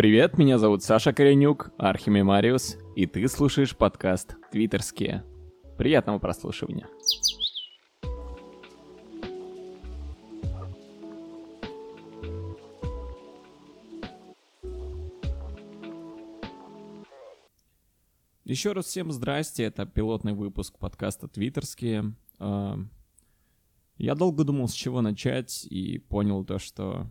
Привет, меня зовут Саша Коренюк, Архимемариус, и ты слушаешь подкаст «Твиттерские». Приятного прослушивания. Еще раз всем здрасте, это пилотный выпуск подкаста «Твиттерские». А, я долго думал, с чего начать, и понял то, что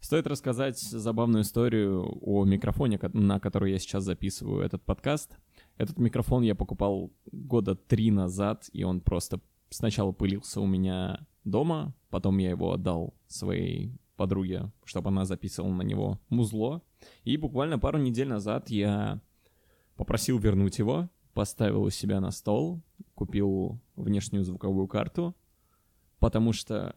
стоит рассказать забавную историю о микрофоне, на который я сейчас записываю этот подкаст. Этот микрофон я покупал года три назад, и он просто сначала пылился у меня дома, потом я его отдал своей подруге, чтобы она записывала на него музло. И буквально пару недель назад я попросил вернуть его, поставил у себя на стол, купил внешнюю звуковую карту, потому что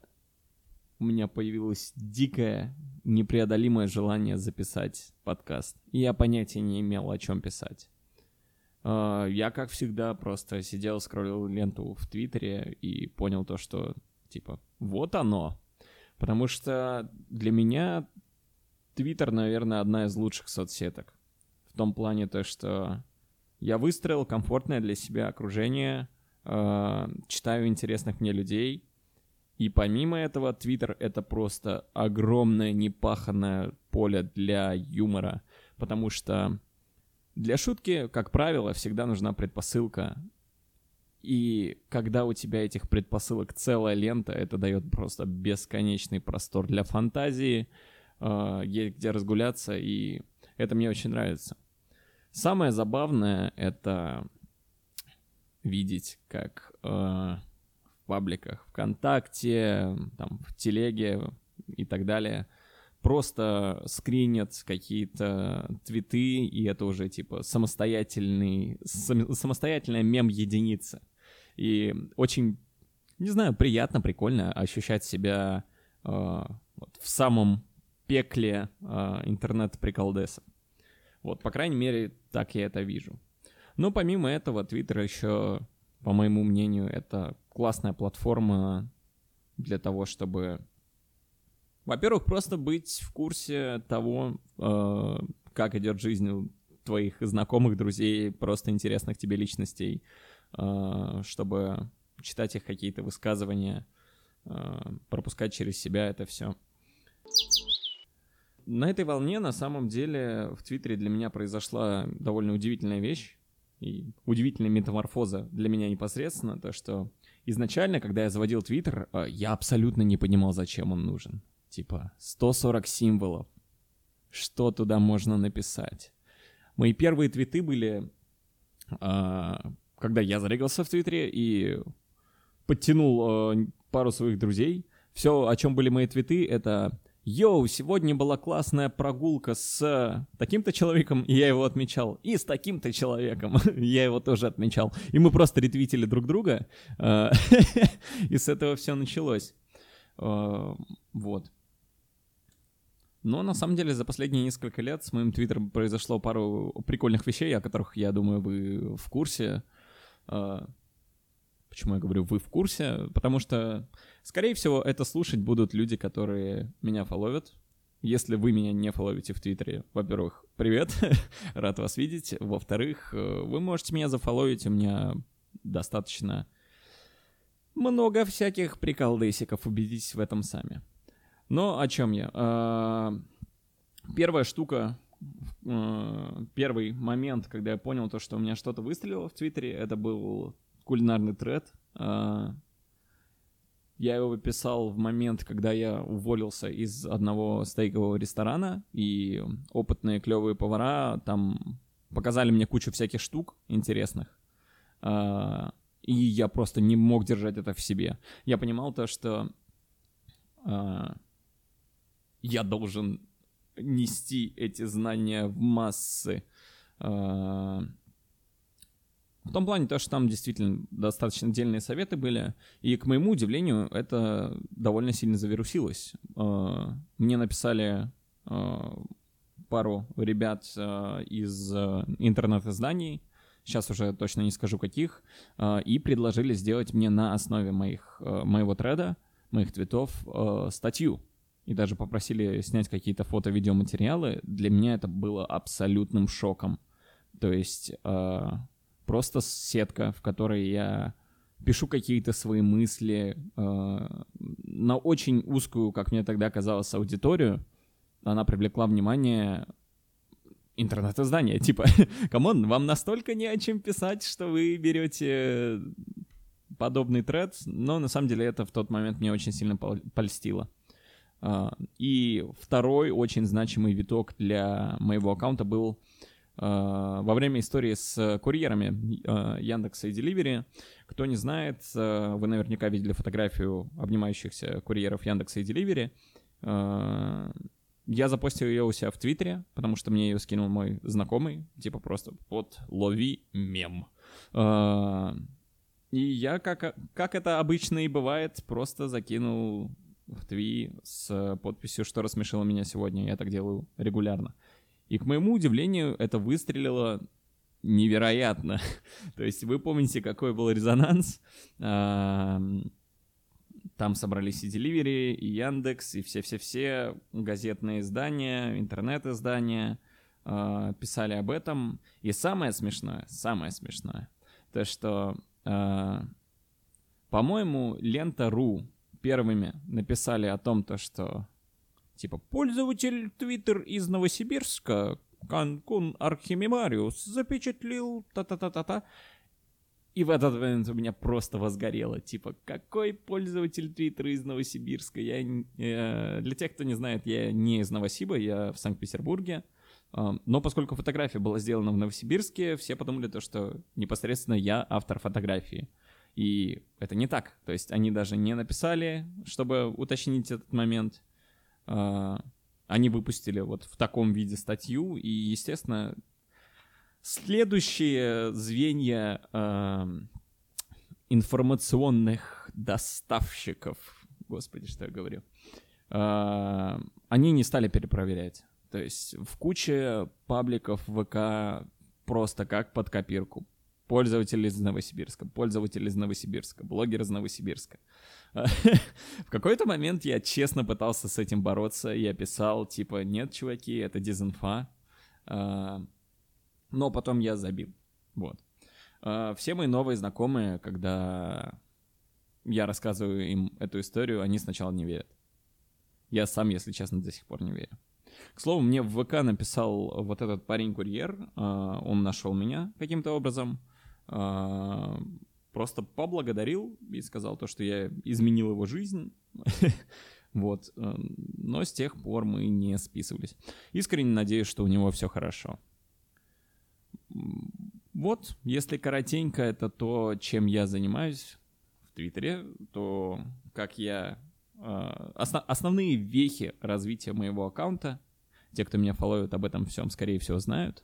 у меня появилось дикое, непреодолимое желание записать подкаст. И я понятия не имел, о чем писать. А, я, как всегда, просто сидел, скроллил ленту в Твиттере и понял то, что, типа, вот оно. Потому что для меня Твиттер, наверное, одна из лучших соцсеток. В том плане то, что я выстроил комфортное для себя окружение, э, читаю интересных мне людей, и помимо этого, Твиттер — это просто огромное непаханное поле для юмора, потому что для шутки, как правило, всегда нужна предпосылка. И когда у тебя этих предпосылок целая лента, это дает просто бесконечный простор для фантазии, э, есть где разгуляться, и это мне очень нравится. Самое забавное — это видеть, как э, пабликах ВКонтакте, там, в Телеге и так далее просто скринят какие-то твиты, и это уже типа самостоятельный, сам, самостоятельная мем-единица. И очень, не знаю, приятно, прикольно ощущать себя э, вот, в самом пекле э, интернет-приколдеса. Вот, по крайней мере, так я это вижу. Но помимо этого, Твиттер еще, по моему мнению, это классная платформа для того, чтобы, во-первых, просто быть в курсе того, э, как идет жизнь у твоих знакомых, друзей, просто интересных тебе личностей, э, чтобы читать их какие-то высказывания, э, пропускать через себя это все. На этой волне, на самом деле, в Твиттере для меня произошла довольно удивительная вещь и удивительная метаморфоза для меня непосредственно, то, что изначально, когда я заводил Твиттер, э, я абсолютно не понимал, зачем он нужен. Типа, 140 символов. Что туда можно написать? Мои первые твиты были, а, когда я зарегался в Твиттере и подтянул э, пару своих друзей. Все, о чем были мои твиты, это Йоу, сегодня была классная прогулка с таким-то человеком, и я его отмечал, и с таким-то человеком, я его тоже отмечал. И мы просто ретвитили друг друга, э, и с этого все началось. Э, вот. Но на самом деле за последние несколько лет с моим твиттером произошло пару прикольных вещей, о которых, я думаю, вы в курсе. Почему я говорю «вы в курсе»? Потому что Скорее всего, это слушать будут люди, которые меня фоловят. Если вы меня не фоловите в Твиттере, во-первых, привет, рад вас видеть. Во-вторых, э, вы можете меня зафоловить, у меня достаточно много всяких приколдесиков, убедитесь в этом сами. Но о чем я? А, первая штука, э, первый момент, когда я понял то, что у меня что-то выстрелило в Твиттере, это был кулинарный тред. А, я его писал в момент, когда я уволился из одного стейкового ресторана, и опытные клевые повара там показали мне кучу всяких штук интересных. А, и я просто не мог держать это в себе. Я понимал то, что а, я должен нести эти знания в массы. В том плане, то, что там действительно достаточно отдельные советы были, и, к моему удивлению, это довольно сильно завирусилось. А, мне написали а, пару ребят а, из интернет-изданий, сейчас уже точно не скажу каких, и предложили сделать мне на основе моих, моего треда, моих твитов статью. и даже попросили снять какие-то фото-видеоматериалы, для меня это было абсолютным шоком. То есть просто сетка, в которой я пишу какие-то свои мысли э, на очень узкую, как мне тогда казалось, аудиторию. Она привлекла внимание интернет-издания. Типа, come on, вам настолько не о чем писать, что вы берете подобный тред, но на самом деле это в тот момент мне очень сильно польстило. А, и второй очень значимый виток для моего аккаунта был во время истории с курьерами а, Яндекса и Delivery. Кто не знает, вы наверняка видели фотографию обнимающихся курьеров Яндекса и Delivery. Я запостил ее у себя в Твиттере, потому что мне ее скинул мой знакомый, типа просто вот лови мем. И я, как, как это обычно и бывает, просто закинул в Тви с подписью, что рассмешило меня сегодня. Я так делаю регулярно. И, к моему удивлению, это выстрелило невероятно. То есть вы помните, какой был резонанс? Там собрались и Delivery, и Яндекс, и все-все-все газетные издания, интернет-издания а, писали об этом. И самое смешное, самое смешное, то, что а, по-моему, лента.ру первыми написали о том, то, что типа пользователь Twitter из Новосибирска Канкун Архимемариус запечатлил та-та-та-та-та. И в этот момент у меня просто возгорело. Типа, какой пользователь Твиттера из Новосибирска? Я, э, для тех, кто не знает, я не из Новосиба, я в Санкт-Петербурге. Но поскольку фотография была сделана в Новосибирске, все подумали то, что непосредственно я автор фотографии. И это не так. То есть они даже не написали, чтобы уточнить этот момент. А, они выпустили вот в таком виде статью, и, естественно, следующие звенья информационных доставщиков, господи, что я говорю, а, они не стали перепроверять. То есть в куче пабликов ВК просто как под копирку. Пользователь из Новосибирска, пользователь из Новосибирска, блогер из Новосибирска. В какой-то момент я честно пытался с этим бороться. Я писал, типа, нет, чуваки, это дезинфа. А, но потом я забил. Вот. А, все мои новые знакомые, когда я рассказываю им эту историю, они сначала не верят. Я сам, если честно, до сих пор не верю. К слову, мне в ВК написал вот этот парень-курьер, а, он нашел меня каким-то образом, просто поблагодарил и сказал то, что я изменил его жизнь. Вот. Э, но с тех пор мы не списывались. Искренне надеюсь, что у него все хорошо. Вот, если коротенько, это то, чем я занимаюсь в Твиттере, то как я... Э, основ, основные вехи развития моего аккаунта те, кто меня фолловит, об этом всем, скорее всего, знают.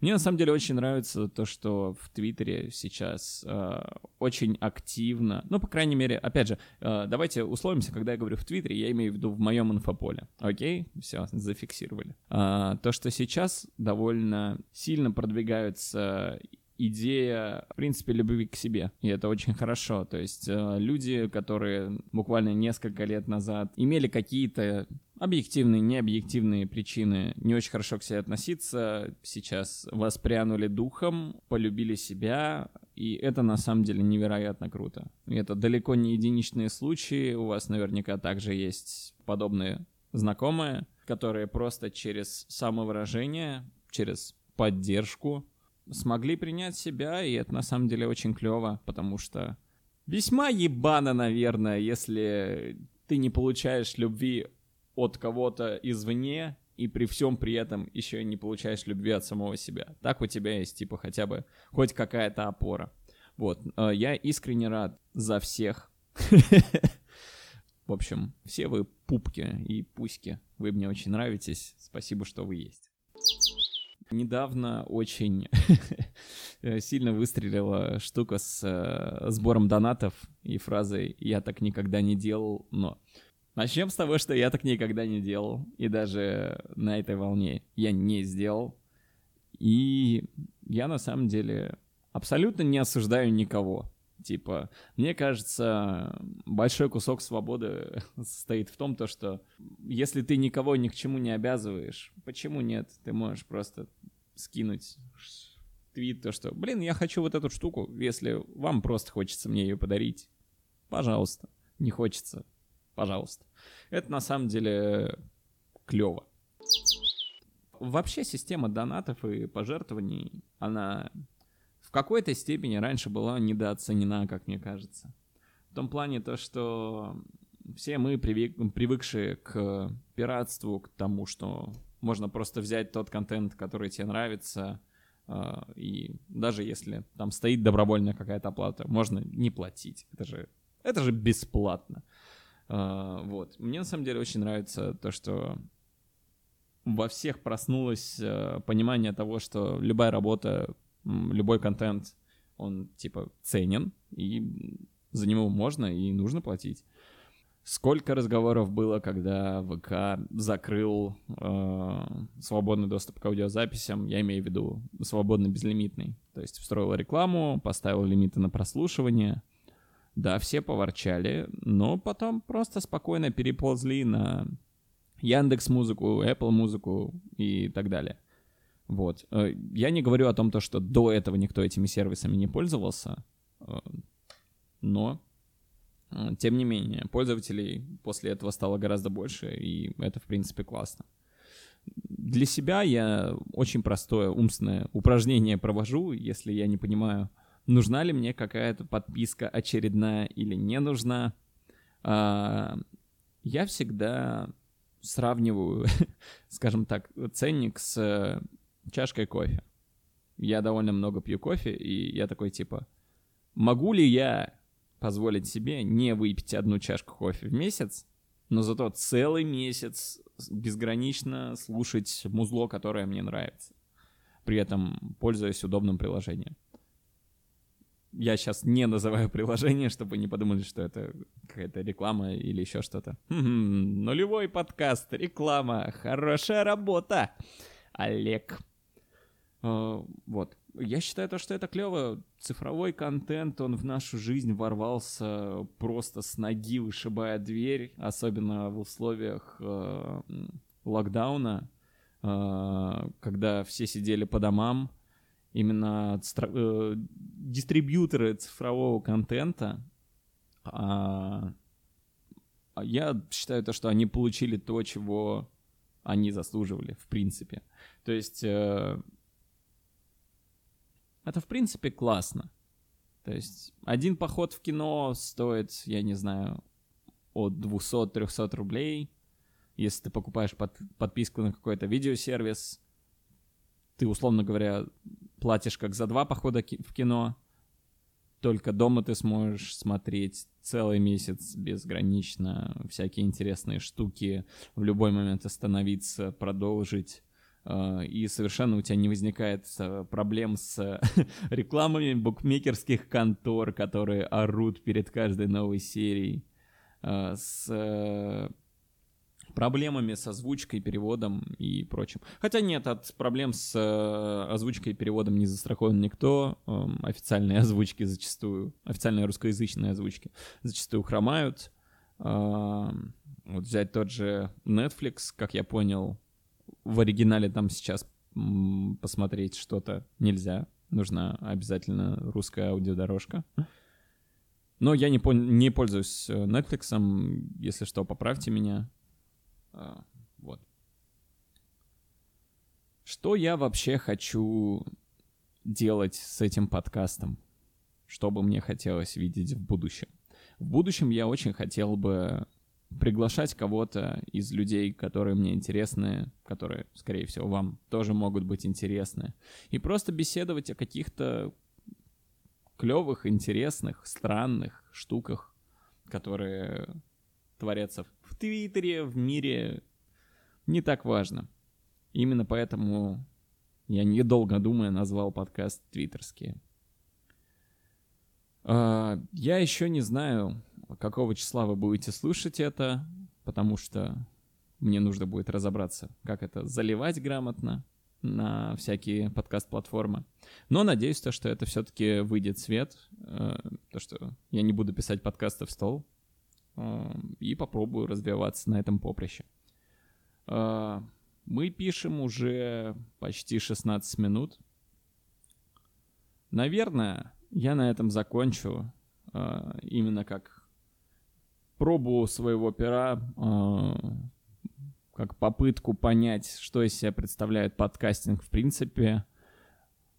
Мне на самом деле очень нравится то, что в Твиттере сейчас э, очень активно, ну, по крайней мере, опять же, э, давайте условимся, когда я говорю в Твиттере, я имею в виду в моем инфополе. Окей? Все, зафиксировали. Э, то, что сейчас довольно сильно продвигаются идея, в принципе, любви к себе. И это очень хорошо. То есть э, люди, которые буквально несколько лет назад имели какие-то объективные, необъективные причины не очень хорошо к себе относиться, сейчас воспрянули духом, полюбили себя, и это на самом деле невероятно круто. И это далеко не единичные случаи, у вас наверняка также есть подобные знакомые, которые просто через самовыражение, через поддержку смогли принять себя, и это на самом деле очень клево, потому что весьма ебано, наверное, если ты не получаешь любви от кого-то извне, и при всем при этом еще не получаешь любви от самого себя. Так у тебя есть, типа, хотя бы хоть какая-то опора. Вот, э, я искренне рад за всех. В общем, все вы пупки и пуськи. Вы мне очень нравитесь. Спасибо, что вы есть. Недавно очень сильно выстрелила штука с э, сбором донатов и фразой «я так никогда не делал, но...» Начнем с того, что я так никогда не делал, и даже на этой волне я не сделал. И я на самом деле абсолютно не осуждаю никого. Типа, мне кажется, большой кусок свободы состоит в том, то, что если ты никого ни к чему не обязываешь, почему нет? Ты можешь просто скинуть твит, то, что, блин, я хочу вот эту штуку, если вам просто хочется мне ее подарить, пожалуйста. Не хочется, пожалуйста. Это на самом деле клево. Вообще система донатов и пожертвований, она в какой-то степени раньше была недооценена, как мне кажется. В том плане то, что все мы привык, привыкшие к пиратству, к тому, что можно просто взять тот контент, который тебе нравится, а, и даже если там стоит добровольная какая-то оплата, можно не платить. Это же, это же бесплатно. А, вот. Мне на самом деле очень нравится то, что во всех проснулось э, понимание того, что любая работа, любой контент, он типа ценен, и за него можно и нужно платить. Сколько разговоров было, когда ВК закрыл э, свободный доступ к аудиозаписям, я имею в виду свободный безлимитный. То есть встроил рекламу, поставил лимиты на прослушивание. Да, все поворчали, но потом просто спокойно переползли на Яндекс Музыку, Apple Музыку и так далее. Вот. Э, я не говорю о том, то, что до этого никто этими сервисами не пользовался, э, но тем не менее, пользователей после этого стало гораздо больше, и это, в принципе, классно. Для себя я очень простое умственное упражнение провожу, если я не понимаю, нужна ли мне какая-то подписка очередная или не нужна. А, я всегда сравниваю, скажем так, ценник с чашкой кофе. Я довольно много пью кофе, и я такой типа, могу ли я позволить себе не выпить одну чашку кофе в месяц, но зато целый месяц безгранично слушать музло, которое мне нравится, при этом пользуясь удобным приложением. Я сейчас не называю приложение, чтобы не подумали, что это какая-то реклама или еще что-то. Нулевой подкаст, реклама, хорошая работа, Олег. Uh, вот. Я считаю то, что это клево. Цифровой контент, он в нашу жизнь ворвался просто с ноги, вышибая дверь, особенно в условиях э, локдауна, э, когда все сидели по домам. Именно э, дистрибьюторы цифрового контента, э, я считаю то, что они получили то, чего они заслуживали, в принципе. То есть... Э, это, в принципе, классно. То есть один поход в кино стоит, я не знаю, от 200-300 рублей. Если ты покупаешь под, подписку на какой-то видеосервис, ты, условно говоря, платишь как за два похода в кино, только дома ты сможешь смотреть целый месяц безгранично всякие интересные штуки, в любой момент остановиться, продолжить. Э, и совершенно у тебя не возникает э, проблем с рекламами букмекерских контор, которые орут перед каждой новой серией, э, с проблемами с озвучкой, переводом и прочим. Хотя нет, от проблем с озвучкой и переводом не застрахован никто. Эм, официальные озвучки зачастую, официальные русскоязычные озвучки зачастую хромают. Эм, вот взять тот же Netflix, как я понял, в оригинале там сейчас посмотреть что-то нельзя. Нужна обязательно русская аудиодорожка. Но я не, не пользуюсь э, Netflix, если что, поправьте меня. А, вот. Что я вообще хочу делать с этим подкастом? Что бы мне хотелось видеть в будущем? В будущем я очень хотел бы приглашать кого-то из людей, которые мне интересны, которые, скорее всего, вам тоже могут быть интересны, и просто беседовать о каких-то клевых, интересных, странных штуках, которые творятся в Твиттере, в мире, не так важно. Именно поэтому я, недолго думая, назвал подкаст «Твиттерские». Uh, я еще не знаю, какого числа вы будете слушать это, потому что мне нужно будет разобраться, как это заливать грамотно. на всякие подкаст-платформы. Но надеюсь, то, что это все-таки выйдет свет, э, то, что я не буду писать подкасты в стол, э, и попробую развиваться на этом поприще. Э, мы пишем уже почти 16 минут. Наверное, я на этом закончу. Именно как пробу своего пера как попытку понять, что из себя представляет подкастинг в принципе.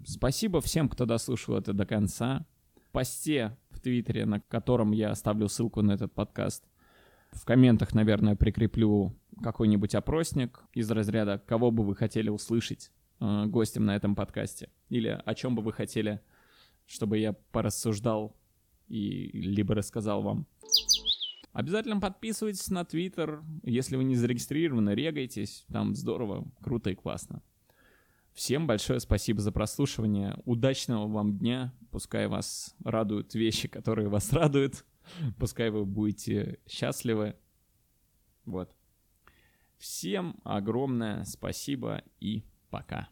Спасибо всем, кто дослушал это до конца. В посте в Твиттере, на котором я оставлю ссылку на этот подкаст, в комментах, наверное, прикреплю какой-нибудь опросник из разряда, кого бы вы хотели услышать э, гостем на этом подкасте, или о чем бы вы хотели, чтобы я порассуждал и либо рассказал вам. Обязательно подписывайтесь на Твиттер. Если вы не зарегистрированы, регайтесь. Там здорово, круто и классно. Всем большое спасибо за прослушивание. Удачного вам дня. Пускай вас радуют вещи, которые вас радуют. Пускай вы будете счастливы. Вот. Всем огромное спасибо и пока.